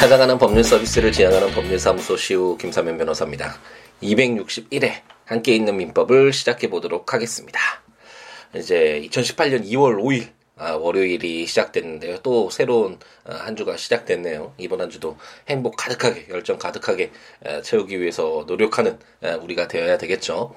찾아가는 법률 서비스를 지향하는 법률사무소 시우 김사면 변호사입니다. 261회 함께 있는 민법을 시작해 보도록 하겠습니다. 이제 2018년 2월 5일 아, 월요일이 시작됐는데요. 또 새로운 아, 한 주가 시작됐네요. 이번 한 주도 행복 가득하게, 열정 가득하게 아, 채우기 위해서 노력하는 아, 우리가 되어야 되겠죠.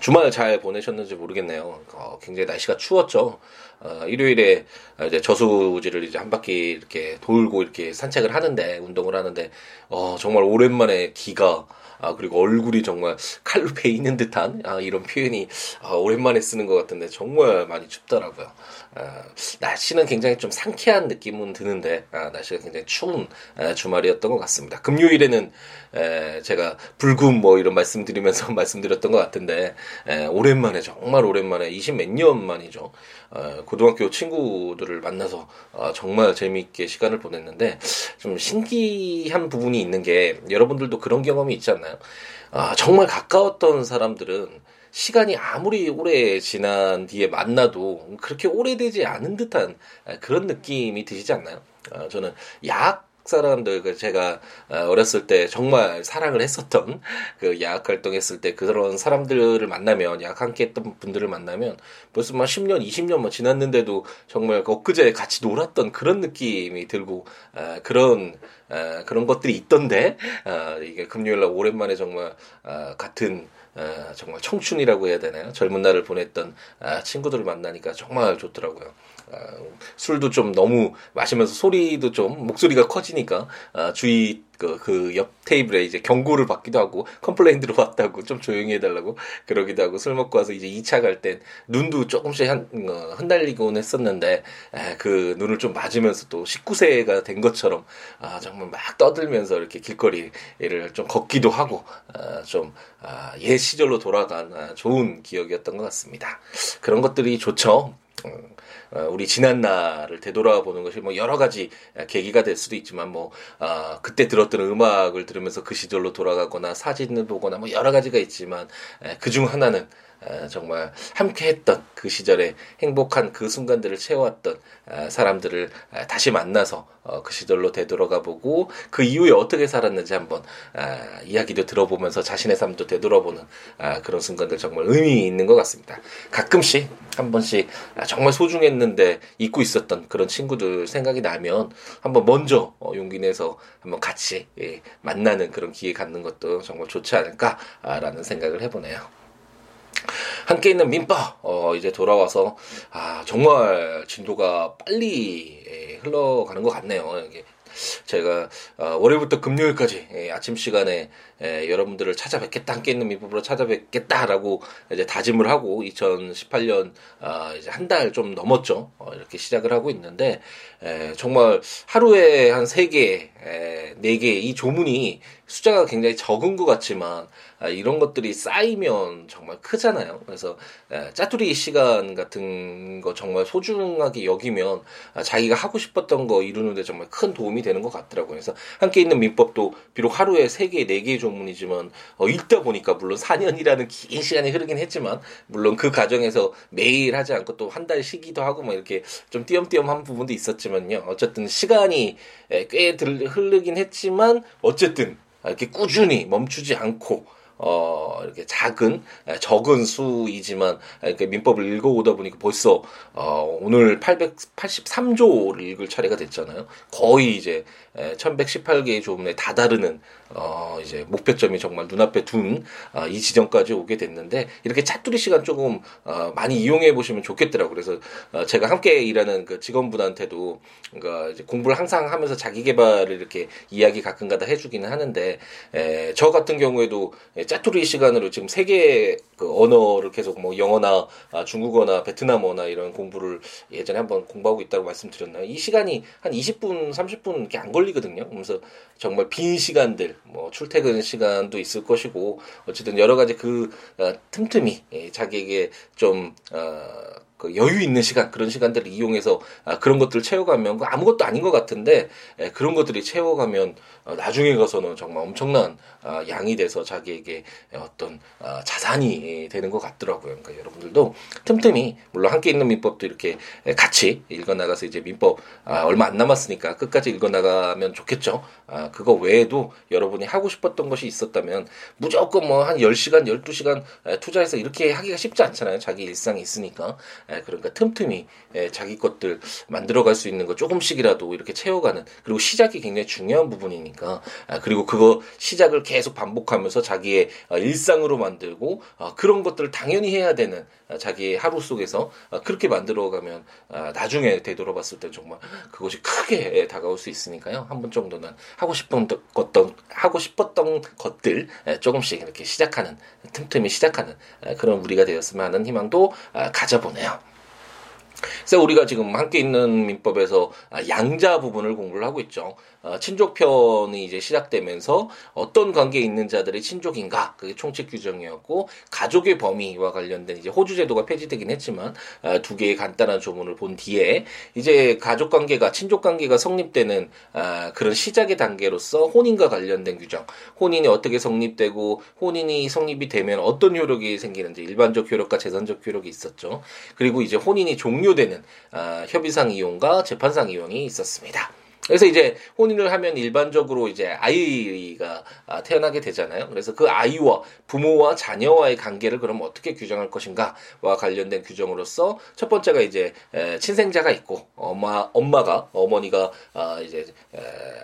주말 잘 보내셨는지 모르겠네요. 어, 굉장히 날씨가 추웠죠. 어, 일요일에 이제 저수지를 이제 한 바퀴 이렇게 돌고 이렇게 산책을 하는데, 운동을 하는데, 어, 정말 오랜만에 기가 아, 그리고 얼굴이 정말 칼로 베이는 듯한 아, 이런 표현이 아, 오랜만에 쓰는 것 같은데 정말 많이 춥더라고요. 아, 날씨는 굉장히 좀 상쾌한 느낌은 드는데 아, 날씨가 굉장히 추운 아, 주말이었던 것 같습니다. 금요일에는 에, 제가 불금 뭐 이런 말씀드리면서 말씀드렸던 것 같은데 에, 오랜만에 정말 오랜만에 20 몇 년 만이죠. 어, 고등학교 친구들을 만나서 어, 정말 재미있게 시간을 보냈는데 좀 신기한 부분이 있는 게 여러분들도 그런 경험이 있지 않나요? 아, 정말 가까웠던 사람들은 시간이 아무리 오래 지난 뒤에 만나도 그렇게 오래되지 않은 듯한 그런 느낌이 드시지 않나요? 아, 저는 약 사람들 그 제가 어, 어렸을 때 정말 사랑을 했었던 그 야학 활동했을 때 그런 사람들을 만나면 야학 함께 했던 분들을 만나면 벌써 막 10년, 20년 뭐 지났는데도 정말 엊그제 같이 놀았던 그런 느낌이 들고 어, 그런 어, 그런 것들이 있던데 이게 금요일 날 오랜만에 정말 같은 어, 정말 청춘이라고 해야 되나요? 젊은 날을 보냈던 아, 친구들을 만나니까 정말 좋더라고요. 아, 술도 좀 너무 마시면서 소리도 좀 목소리가 커지니까 아, 주위 그, 그 옆 테이블에 이제 경고를 받기도 하고 컴플레인 들어왔다고 좀 조용히 해달라고 그러기도 하고 술 먹고 와서 이제 2차 갈 땐 눈도 조금씩 한, 어, 흔들리곤 했었는데 에, 그 눈을 좀 맞으면서 또 19세가 된 것처럼 아, 정말 막 떠들면서 이렇게 길거리를 좀 걷기도 하고 아, 좀 아, 옛 시절로 돌아간 아, 좋은 기억이었던 것 같습니다. 그런 것들이 좋죠. 음, 어, 우리 지난 날을 되돌아보는 것이 뭐 여러 가지 계기가 될 수도 있지만 뭐 어, 그때 들었던 음악을 들으면서 그 시절로 돌아가거나 사진을 보거나 뭐 여러 가지가 있지만 그중 하나는 정말 함께했던 그 시절에 행복한 그 순간들을 채워왔던 사람들을 다시 만나서 어, 그 시절로 되돌아가 보고 그 이후에 어떻게 살았는지 한번 이야기도 들어보면서 자신의 삶도 되돌아보는 그런 순간들 정말 의미 있는 것 같습니다. 가끔씩 한 번씩 정말 소중했는데 잊고 있었던 그런 친구들 생각이 나면 한번 먼저 어, 용기 내서 한번 같이 예, 만나는 그런 기회 갖는 것도 정말 좋지 않을까라는 생각을 해보네요. 함께 있는 민법 어, 이제 돌아와서 아 정말 진도가 빨리 예, 흘러가는 것 같네요. 이게 제가 어, 월요일부터 금요일까지 예, 아침 시간에 예, 여러분들을 찾아뵙겠다 함께 있는 민법으로 찾아뵙겠다라고 이제 다짐을 하고 2018년 아, 이제 한 달 좀 넘었죠 어, 이렇게 시작을 하고 있는데 에, 정말 하루에 한 세 개, 네 개 이 조문이 숫자가 굉장히 적은 것 같지만 아, 이런 것들이 쌓이면 정말 크잖아요. 그래서 에, 짜투리 시간 같은 거 정말 소중하게 여기면 아, 자기가 하고 싶었던 거 이루는데 정말 큰 도움이 되는 것 같더라고요. 그래서 함께 있는 민법도 비록 하루에 세 개, 네 개의 조문이지만 어, 읽다 보니까 물론 4년이라는 긴 시간이 흐르긴 했지만 물론 그 과정에서 매일 하지 않고 또 한 달 쉬기도 하고 뭐 이렇게 좀 띄엄띄엄 한 부분도 있었지만요. 어쨌든 시간이 꽤 흐르긴 했지만 어쨌든 이렇게 꾸준히 멈추지 않고 어, 이렇게 작은, 적은 수이지만, 이렇게 민법을 읽어오다 보니까 벌써, 어, 오늘 883조를 읽을 차례가 됐잖아요. 거의 이제, 1118개의 조문에 다다르는, 어, 이제 목표점이 정말 눈앞에 둔, 어, 이 지점까지 오게 됐는데, 이렇게 차투리 시간 조금, 어, 많이 이용해 보시면 좋겠더라고요. 그래서, 어, 제가 함께 일하는 그 직원분한테도, 그러니까 이제 공부를 항상 하면서 자기 개발을 이렇게 이야기 가끔가다 해주기는 하는데, 에, 저 같은 경우에도 짜투리 시간으로 지금 세계 그 언어를 계속 뭐 영어나 아, 중국어나 베트남어나 이런 공부를 예전에 한번 공부하고 있다고 말씀드렸나요? 이 시간이 한 20분, 30분 이렇게 안 걸리거든요. 그래서 정말 빈 시간들, 뭐 출퇴근 시간도 있을 것이고 어쨌든 여러 가지 그 어, 틈틈이 예, 자기에게 좀 어, 그 여유 있는 시간 그런 시간들을 이용해서 아, 그런 것들을 채워가면 그 아무것도 아닌 것 같은데 에, 그런 것들이 채워가면 어, 나중에 가서는 정말 엄청난 아, 양이 돼서 자기에게 어떤 아, 자산이 되는 것 같더라고요. 그러니까 여러분들도 틈틈이 물론 함께 있는 민법도 이렇게 같이 읽어 나가서 이제 민법 아, 얼마 안 남았으니까 끝까지 읽어 나가면 좋겠죠. 아, 그거 외에도 여러분이 하고 싶었던 것이 있었다면 무조건 뭐한 10시간, 12시간 투자해서 이렇게 하기가 쉽지 않잖아요. 자기 일상이 있으니까. 예, 그러니까 틈틈이 예, 자기 것들 만들어갈 수 있는 거 조금씩이라도 이렇게 채워가는 그리고 시작이 굉장히 중요한 부분이니까 아, 그리고 그거 시작을 계속 반복하면서 자기의 어, 일상으로 만들고 어, 그런 것들을 당연히 해야 되는 어, 자기의 하루 속에서 그렇게 만들어가면 나중에 되돌아봤을 때 정말 그것이 크게 다가올 수 있으니까요 한 번 정도는 하고 싶은 것던 하고 싶었던 것들 조금씩 이렇게 시작하는 틈틈이 시작하는 그런 우리가 되었으면 하는 희망도 가져보네요. 그래서 우리가 지금 함께 있는 민법에서 양자 부분을 공부를 하고 있죠. 어, 친족편이 이제 시작되면서 어떤 관계에 있는 자들이 친족인가? 그게 총칙 규정이었고 가족의 범위와 관련된 이제 호주 제도가 폐지되긴 했지만 어, 두 개의 간단한 조문을 본 뒤에 이제 가족 관계가 친족 관계가 성립되는 어, 그런 시작의 단계로서 혼인과 관련된 규정. 혼인이 어떻게 성립되고 혼인이 성립이 되면 어떤 효력이 생기는지 일반적 효력과 재산적 효력이 있었죠. 그리고 이제 혼인이 종료 되는 협의상 이용과 재판상 이용이 있었습니다. 그래서 이제 혼인을 하면 일반적으로 이제 아이가 아, 태어나게 되잖아요. 그래서 그 아이와 부모와 자녀와의 관계를 그럼 어떻게 규정할 것인가와 관련된 규정으로서 첫 번째가 이제 친생자가 있고 엄마 엄마가 어머니가 아, 이제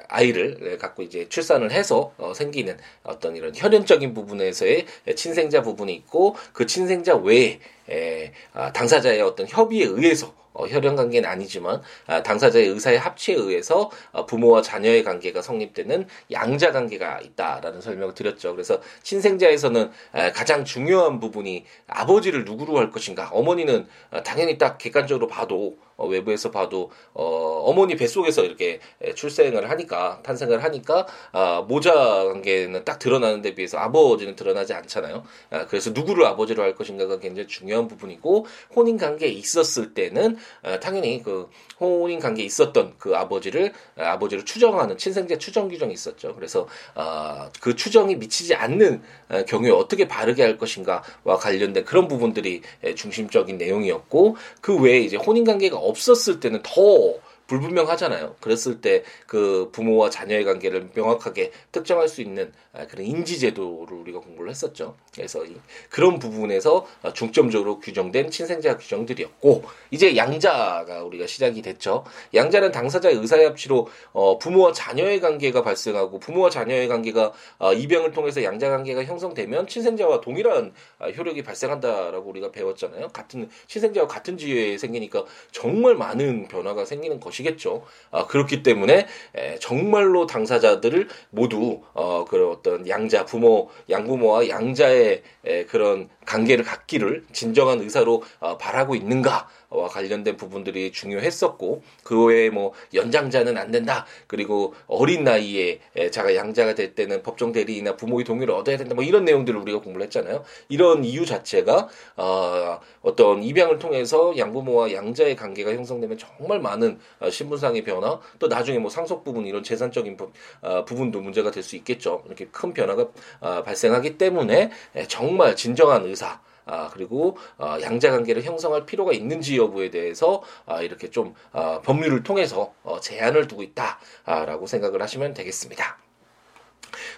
아이를 갖고 이제 출산을 해서 어, 생기는 어떤 이런 혈연적인 부분에서의 친생자 부분이 있고 그 친생자 외에 아, 당사자의 어떤 협의에 의해서 어, 혈연 관계는 아니지만 아, 당사자의 의사의 합치에 의해서 어, 부모와 자녀의 관계가 성립되는 양자 관계가 있다라는 설명을 드렸죠. 그래서 친생자에서는 아, 가장 중요한 부분이 아버지를 누구로 할 것인가. 어머니는 아, 당연히 딱 객관적으로 봐도 어, 외부에서 봐도 어, 어머니 뱃속에서 이렇게 출생을 하니까 탄생을 하니까 아, 모자 관계는 딱 드러나는 데 비해서 아버지는 드러나지 않잖아요. 아, 그래서 누구를 아버지로 할 것인가가 굉장히 중요한 부분이고 혼인 관계에 있었을 때는 아, 당연히 그 혼인 관계에 있었던 그 아버지를 아, 아버지로 추정하는 친생제 추정 규정이 있었죠. 그래서 아, 그 추정이 미치지 않는 아, 경우에 어떻게 바르게 할 것인가와 관련된 그런 부분들이 중심적인 내용이었고 그 외에 이제 혼인 관계가 없었을 때는 더 불분명하잖아요. 그랬을 때 그 부모와 자녀의 관계를 명확하게 특정할 수 있는 아, 그런 인지제도를 우리가 공부를 했었죠. 그래서 그런 부분에서 중점적으로 규정된 친생자 규정들이었고 이제 양자가 우리가 시작이 됐죠. 양자는 당사자의 의사의 합치로 어, 부모와 자녀의 관계가 발생하고 부모와 자녀의 관계가 어, 입양을 통해서 양자 관계가 형성되면 친생자와 동일한 아, 효력이 발생한다라고 우리가 배웠잖아요. 같은 친생자와 같은 지위에 생기니까 정말 많은 변화가 생기는 것이 겠죠. 아, 그렇기 때문에 에, 정말로 당사자들을 모두 어, 그런 어떤 양자 부모 양부모와 양자의 에, 그런 관계를 갖기를 진정한 의사로 어, 바라고 있는가 와 관련된 부분들이 중요했었고 그 외에 뭐 연장자는 안 된다. 그리고 어린 나이에 자가 양자가 될 때는 법정 대리나 부모의 동의를 얻어야 된다. 뭐 이런 내용들을 우리가 공부를 했잖아요. 이런 이유 자체가 어, 어떤 입양을 통해서 양부모와 양자의 관계가 형성되면 정말 많은 어, 신분상의 변화 또 나중에 뭐 상속 부분 이런 재산적인 부, 어, 부분도 문제가 될 수 있겠죠. 이렇게 큰 변화가 어, 발생하기 때문에 정말 진정한 의사 아, 그리고 어, 양자 관계를 형성할 필요가 있는지 여부에 대해서 아, 이렇게 좀 어, 법률을 통해서 어, 제한을 두고 있다라고 생각을 하시면 되겠습니다.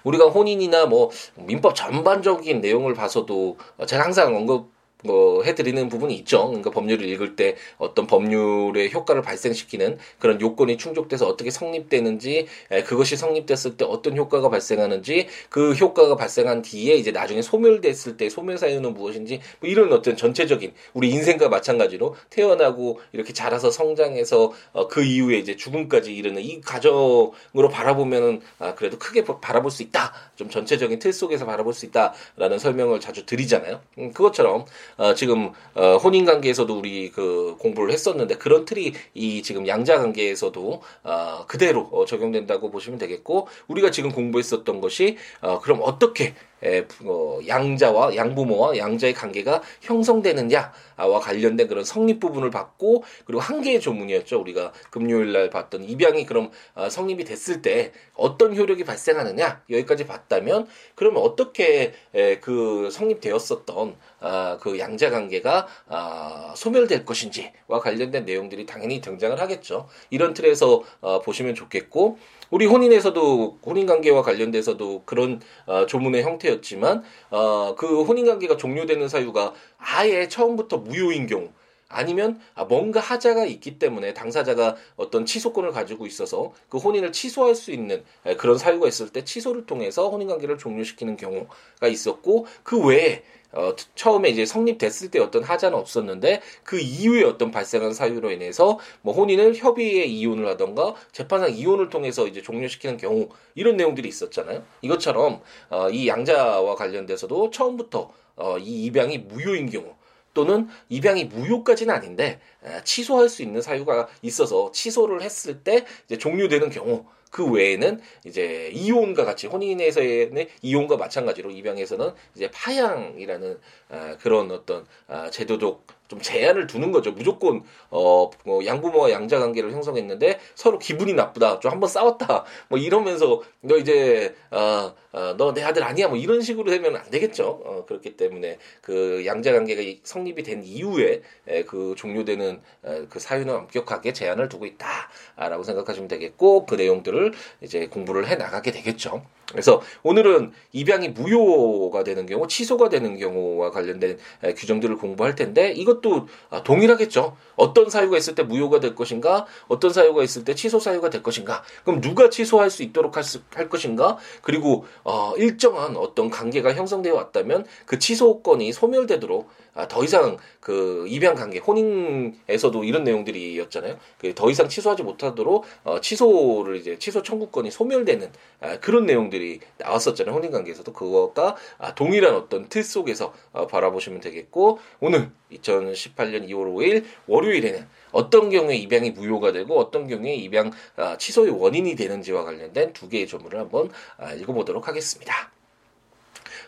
우리가 혼인이나 뭐 민법 전반적인 내용을 봐서도 제가 항상 언급 뭐 해드리는 부분이 있죠. 그러니까 법률을 읽을 때 어떤 법률의 효과를 발생시키는 그런 요건이 충족돼서 어떻게 성립되는지 그것이 성립됐을 때 어떤 효과가 발생하는지 그 효과가 발생한 뒤에 이제 나중에 소멸됐을 때 소멸 사유는 무엇인지 뭐 이런 어떤 전체적인 우리 인생과 마찬가지로 태어나고 이렇게 자라서 성장해서 어, 그 이후에 이제 죽음까지 이르는 이 과정으로 바라보면은 아 그래도 크게 바라볼 수 있다. 좀 전체적인 틀 속에서 바라볼 수 있다라는 설명을 자주 드리잖아요. 음, 그것처럼 어, 지금 어, 혼인 관계에서도 우리 그 공부를 했었는데 그런 틀이 이 지금 양자 관계에서도 어, 그대로 어, 적용된다고 보시면 되겠고 우리가 지금 공부했었던 것이 어, 그럼 어떻게 에, 어, 양자와 양부모와 양자의 관계가 형성되느냐와 관련된 그런 성립 부분을 받고 그리고 한 개의 조문이었죠. 우리가 금요일 날 봤던 입양이 그럼 어, 성립이 됐을 때 어떤 효력이 발생하느냐 여기까지 봤다면 그러면 어떻게 에, 그 성립되었었던 아, 그 양자 관계가 아, 소멸될 것인지와 관련된 내용들이 당연히 등장을 하겠죠. 이런 틀에서 어, 보시면 좋겠고 우리 혼인에서도 혼인 관계와 관련돼서도 그런 어, 조문의 형태였지만 어, 그 혼인 관계가 종료되는 사유가 아예 처음부터 무효인 경우 아니면 아, 뭔가 하자가 있기 때문에 당사자가 어떤 취소권을 가지고 있어서 그 혼인을 취소할 수 있는 그런 사유가 있을 때 취소를 통해서 혼인 관계를 종료시키는 경우가 있었고 그 외에 어, 처음에 이제 성립됐을 때 어떤 하자는 없었는데 그 이후에 어떤 발생한 사유로 인해서 뭐 혼인을 협의에 이혼을 하던가 재판상 이혼을 통해서 이제 종료시키는 경우 이런 내용들이 있었잖아요. 이것처럼 어, 이 양자와 관련돼서도 처음부터 어, 이 입양이 무효인 경우 또는 입양이 무효까지는 아닌데 에, 취소할 수 있는 사유가 있어서 취소를 했을 때 이제 종료되는 경우 그 외에는 이제 이혼과 같이 혼인에서의 이혼과 마찬가지로 입양에서는 이제 파양이라는 아, 그런 어떤 아, 제도적 좀 제한을 두는 거죠. 무조건 어, 뭐 양부모와 양자 관계를 형성했는데 서로 기분이 나쁘다. 좀 한번 싸웠다. 뭐 이러면서 너 이제 어, 어, 너 내 아들 아니야. 뭐 이런 식으로 되면 안 되겠죠. 어, 그렇기 때문에 그 양자 관계가 성립이 된 이후에 에, 그 종료되는 에, 그 사유는 엄격하게 제한을 두고 있다라고 생각하시면 되겠고 그 내용들을 이제 공부를 해 나가게 되겠죠. 그래서 오늘은 입양이 무효가 되는 경우, 취소가 되는 경우와 관련된 규정들을 공부할 텐데 이것도 아, 동일하겠죠. 어떤 사유가 있을 때 무효가 될 것인가, 어떤 사유가 있을 때 취소 사유가 될 것인가. 그럼 누가 취소할 수 있도록 할, 수, 할 것인가? 그리고 어, 일정한 어떤 관계가 형성되어 왔다면 그 취소권이 소멸되도록 아, 더 이상 그 입양 관계 혼인에서도 이런 내용들이었잖아요. 그더 이상 취소하지 못하도록 어, 취소를 이제 취소 청구권이 소멸되는 아, 그런 내용들 이 나왔었잖아요. 혼인 관계에서도 그것과 아, 동일한 어떤 틀 속에서 어, 바라보시면 되겠고 오늘 2018년 2월 5일 월요일에는 어떤 경우에 입양이 무효가 되고 어떤 경우에 입양 아, 취소의 원인이 되는지와 관련된 두 개의 조문을 한번 아, 읽어보도록 하겠습니다.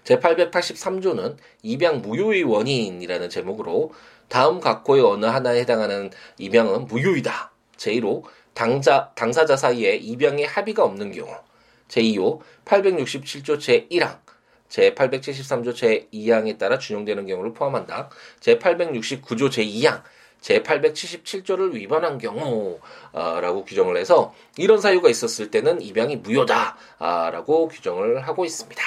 제883조는 입양 무효의 원인이라는 제목으로 다음 각호의 어느 하나에 해당하는 입양은 무효이다. 제1호 당자, 당사자 사이에 입양의 합의가 없는 경우 제2호 867조 제1항 제873조 제2항에 따라 준용되는 경우를 포함한다. 제869조 제2항 제877조를 위반한 경우라고 규정을 해서 이런 사유가 있었을 때는 입양이 무효다라고 규정을 하고 있습니다.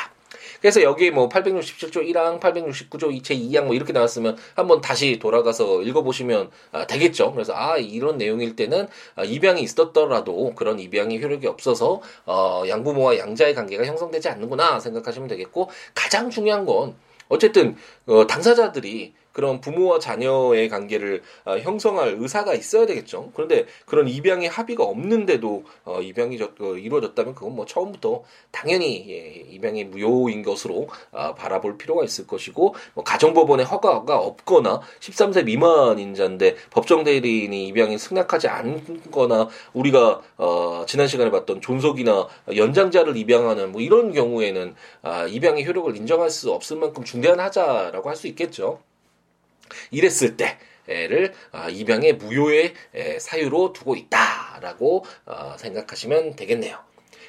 그래서 여기 뭐 867조 1항, 869조 2체 2항 뭐 이렇게 나왔으면 한번 다시 돌아가서 읽어보시면 아, 되겠죠. 그래서 아 이런 내용일 때는 아, 입양이 있었더라도 그런 입양이 효력이 없어서 어, 양부모와 양자의 관계가 형성되지 않는구나 생각하시면 되겠고 가장 중요한 건 어쨌든 어, 당사자들이 그런 부모와 자녀의 관계를 어, 형성할 의사가 있어야 되겠죠. 그런데 그런 입양의 합의가 없는데도 어, 입양이 저, 어, 이루어졌다면 그건 뭐 처음부터 당연히 예, 입양이 무효인 것으로 어, 바라볼 필요가 있을 것이고 뭐 가정법원의 허가가 없거나 13세 미만 인 자인데 법정 대리인이 입양이 승낙하지 않거나 우리가 어, 지난 시간에 봤던 존속이나 연장자를 입양하는 뭐 이런 경우에는 아, 입양의 효력을 인정할 수 없을 만큼 중대한 하자라고 할 수 있겠죠. 이랬을 때를 아, 입양의 무효의 사유로 두고 있다라고 어, 생각하시면 되겠네요.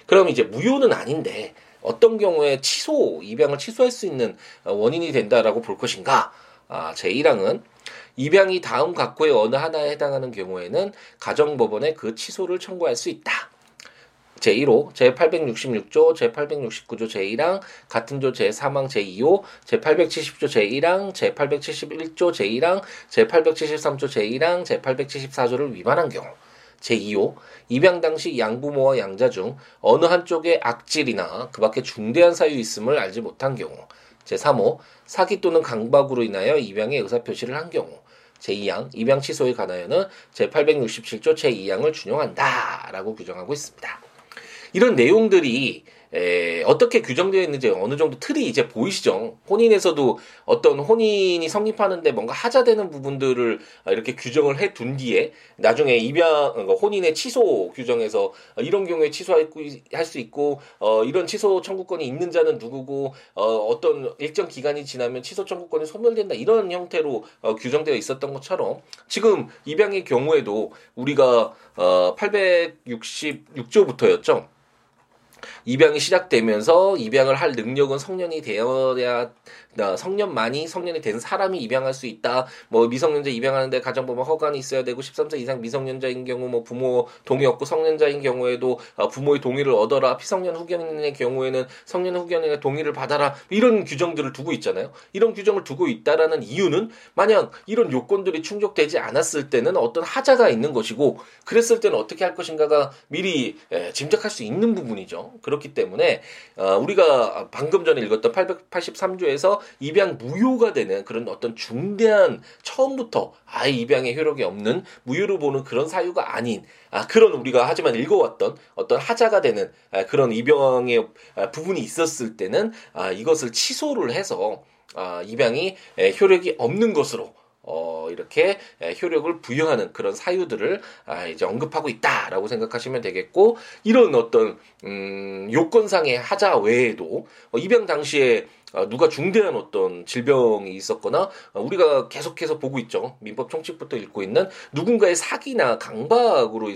그럼 이제 무효는 아닌데 어떤 경우에 취소 입양을 취소할 수 있는 어, 원인이 된다라고 볼 것인가? 아, 제1항은 입양이 다음 각호의 어느 하나에 해당하는 경우에는 가정법원에 그 취소를 청구할 수 있다. 제1호, 제866조, 제869조 제1항, 같은 조 제3항 제2호, 제870조 제1항, 제871조 제1항, 제873조 제1항, 제874조를 위반한 경우 제2호 입양 당시 양부모와 양자 중 어느 한쪽에 악질이나 그 밖에 중대한 사유 있음을 알지 못한 경우 제3호 사기 또는 강박으로 인하여 입양의 의사표시를 한 경우 제2항 입양 취소에 관하여는 제867조 제2항을 준용한다라고 규정하고 있습니다. 이런 내용들이 에, 어떻게 규정되어 있는지 어느 정도 틀이 이제 보이시죠? 혼인에서도 어떤 혼인이 성립하는데 뭔가 하자되는 부분들을 이렇게 규정을 해 둔 뒤에 나중에 입양 그러니까 혼인의 취소 규정에서 이런 경우에 취소할 수 있고 어, 이런 취소 청구권이 있는 자는 누구고 어, 어떤 일정 기간이 지나면 취소 청구권이 소멸된다 이런 형태로 어, 규정되어 있었던 것처럼 지금 입양의 경우에도 우리가 어, 866조부터였죠. 입양이 시작되면서 입양을 할 능력은 성년이 되어야 성년만이 성년이 된 사람이 입양할 수 있다. 뭐 미성년자 입양하는데 가정법원 허가는 있어야 되고 13세 이상 미성년자인 경우 뭐 부모 동의 없고 성년자인 경우에도 어, 부모의 동의를 얻어라. 피성년 후견인의 경우에는 성년 후견인의 동의를 받아라. 이런 규정들을 두고 있잖아요. 이런 규정을 두고 있다라는 이유는 만약 이런 요건들이 충족되지 않았을 때는 어떤 하자가 있는 것이고 그랬을 때는 어떻게 할 것인가가 미리 짐작할 수 있는 부분이죠. 그 렇기 때문에 어, 우리가 방금 전에 읽었던 883조에서 입양 무효가 되는 그런 어떤 중대한 처음부터 아예 입양의 효력이 없는 무효로 보는 그런 사유가 아닌 아 그런 우리가 하지만 읽어왔던 어떤 하자가 되는 아, 그런 입양의 아, 부분이 있었을 때는 아 이것을 취소를 해서 아 입양이 효력이 없는 것으로 어, 이렇게 효력을 부여하는 그런 사유들을 아, 이제 언급하고 있다라고 생각하시면 되겠고 이런 어떤 음, 요건상의 하자 외에도 어, 입양 당시에 아, 누가 중대한 어떤 질병이 있었거나 아, 우리가 계속해서 보고 있죠. 민법 총칙부터 읽고 있는 누군가의 사기나 강박으로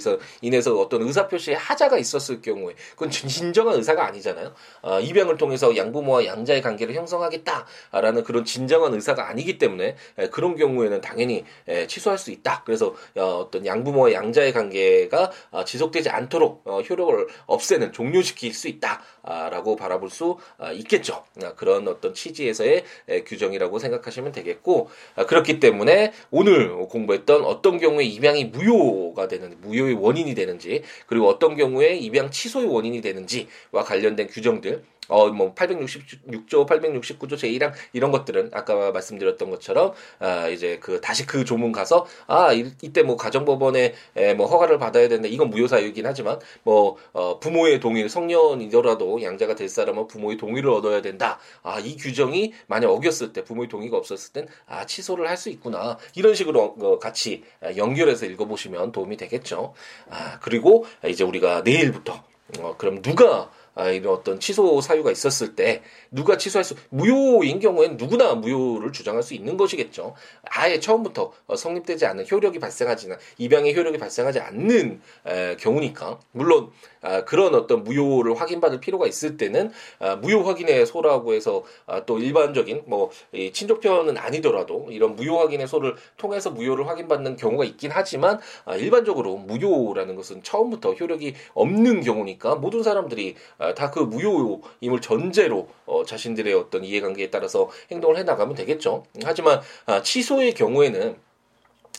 인해서 어떤 의사 표시에 하자가 있었을 경우에 그건 진정한 의사가 아니잖아요. 아, 입양을 통해서 양부모와 양자의 관계를 형성하겠다라는 그런 진정한 의사가 아니기 때문에 그런 경우에는 당연히 취소할 수 있다. 그래서 어, 어떤 양부모와 양자의 관계가 지속되지 않도록 어, 효력을 없애는 종료시킬 수 있다 라고 바라볼 수 있겠죠. 그런 어떤 취지에서의 규정이라고 생각하시면 되겠고 아, 그렇기 때문에 오늘 공부했던 어떤 경우에 입양이 무효가 되는 무효의 원인이 되는지 그리고 어떤 경우에 입양 취소의 원인이 되는지와 관련된 규정들 어, 뭐, 866조, 869조 제1항 이런 것들은 아까 말씀드렸던 것처럼, 아, 이제 그, 다시 그 조문 가서, 아, 이, 이때 뭐 가정법원에 에, 뭐 허가를 받아야 되는데, 이건 무효사유이긴 하지만, 뭐, 어, 부모의 동의를, 성년이더라도 양자가 될 사람은 부모의 동의를 얻어야 된다. 아, 이 규정이 만약 어겼을 때, 부모의 동의가 없었을 땐, 아, 취소를 할 수 있구나. 이런 식으로 어, 같이 연결해서 읽어 보시면 도움이 되겠죠. 아, 그리고 이제 우리가 내일부터, 어, 그럼 누가 아, 이런 어떤 취소 사유가 있었을 때 누가 취소할 수 무효인 경우에는 누구나 무효를 주장할 수 있는 것이겠죠. 아예 처음부터 어, 성립되지 않는 효력이 발생하지는 입양의 효력이 발생하지 않는 에, 경우니까 물론 아, 그런 어떤 무효를 확인받을 필요가 있을 때는 아, 무효 확인의 소라고 해서 아, 또 일반적인 뭐 이 친족편은 아니더라도 이런 무효 확인의 소를 통해서 무효를 확인받는 경우가 있긴 하지만 아, 일반적으로 무효라는 것은 처음부터 효력이 없는 경우니까 모든 사람들이 아, 다 그 무효임을 전제로 어, 자신들의 어떤 이해관계에 따라서 행동을 해 나가면 되겠죠. 하지만 아, 취소의 경우에는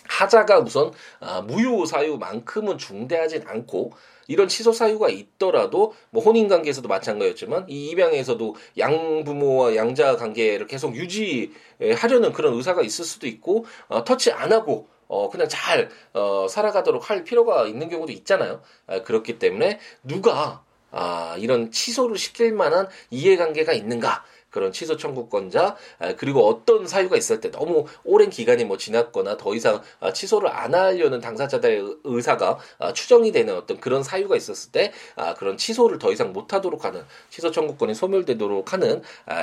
하자가 우선 아, 무효 사유만큼은 중대하진 않고 이런 취소 사유가 있더라도 뭐 혼인 관계에서도 마찬가지였지만 이 입양에서도 양부모와 양자 관계를 계속 유지하려는 그런 의사가 있을 수도 있고 어, 터치 안 하고 어 그냥 잘 어, 살아가도록 할 필요가 있는 경우도 있잖아요. 아, 그렇기 때문에 누가 아, 이런 취소를 시킬 만한 이해관계가 있는가? 그런 취소 청구권자 아, 그리고 어떤 사유가 있을 때 너무 오랜 기간이 뭐 지났거나 더 이상 아, 취소를 안 하려는 당사자들의 의사가 아, 추정이 되는 어떤 그런 사유가 있었을 때 그런 취소를 더 이상 못하도록 하는 취소 청구권이 소멸되도록 하는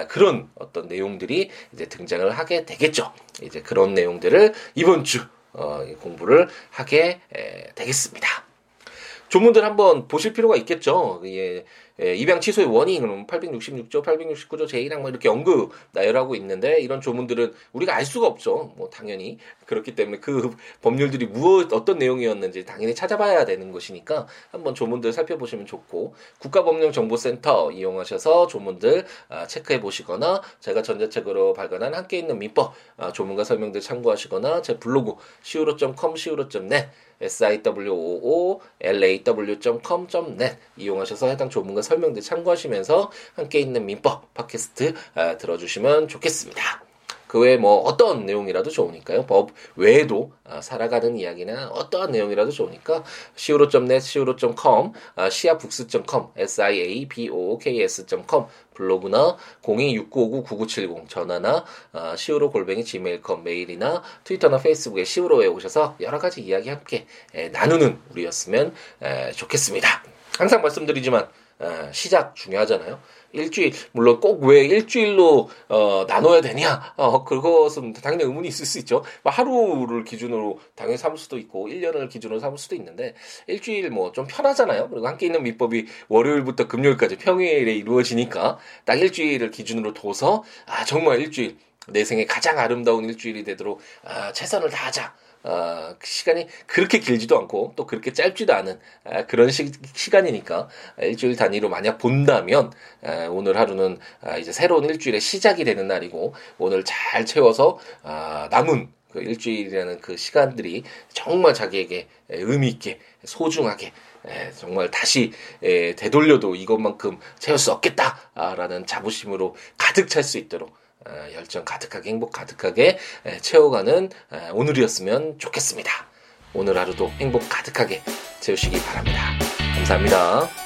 그런 어떤 내용들이 이제 등장을 하게 되겠죠. 이제 그런 내용들을 이번 주 어, 공부를 하게 되겠습니다. 조문들 한번 보실 필요가 있겠죠. 예, 예, 입양 취소의 원인, 그럼 866조, 869조 제1항 뭐 이렇게 언급 나열하고 있는데 이런 조문들은 우리가 알 수가 없죠. 뭐 당연히 그렇기 때문에 그 법률들이 무엇 어떤 내용이었는지 당연히 찾아봐야 되는 것이니까 한번 조문들 살펴보시면 좋고 국가법령정보센터 이용하셔서 조문들 아, 체크해 보시거나 제가 전자책으로 발간한 함께 있는 민법 아, 조문과 설명들 참고하시거나 제 블로그 siwo.com siwo.net siwoolaw.com.net 이용하셔서 해당 조문과 설명들 참고하시면서 함께 있는 민법 팟캐스트 아, 들어주시면 좋겠습니다. 그 외에 뭐 어떤 내용이라도 좋으니까요. 법 외에도 아, 살아가는 이야기나 어떠한 내용이라도 좋으니까 siwo.net, siwo.com, 아, siabooks.com, s-i-a-b-o-o-k-s.com 블로그나 026959-9970 전화나 아, siwo 골뱅이 gmail.com 메일이나 트위터나 페이스북에 siwo에 오셔서 여러 가지 이야기 함께 에, 나누는 우리였으면 에, 좋겠습니다. 항상 말씀드리지만 에, 시작 중요하잖아요. 일주일 물론 꼭 왜 일주일로 어, 나눠야 되냐? 어, 그것은 당연히 의문이 있을 수 있죠. 뭐 하루를 기준으로 당연히 삼을 수도 있고 1년을 기준으로 삼을 수도 있는데 일주일 뭐 좀 편하잖아요. 그리고 함께 있는 민법이 월요일부터 금요일까지 평일에 이루어지니까 딱 일주일을 기준으로 둬서 아 정말 일주일 내 생에 가장 아름다운 일주일이 되도록 아, 최선을 다하자 어, 시간이 그렇게 길지도 않고 또 그렇게 짧지도 않은 아, 그런 시, 시간이니까 일주일 단위로 만약 본다면 아, 오늘 하루는 아, 이제 새로운 일주일의 시작이 되는 날이고 오늘 잘 채워서 아, 남은 그 일주일이라는 그 시간들이 정말 자기에게 의미 있게 소중하게 에, 정말 다시 에, 되돌려도 이것만큼 채울 수 없겠다라는 자부심으로 가득 찰 수 있도록 어, 열정 가득하게 행복 가득하게 채워가는 오늘이었으면 좋겠습니다. 오늘 하루도 행복 가득하게 채우시기 바랍니다. 감사합니다.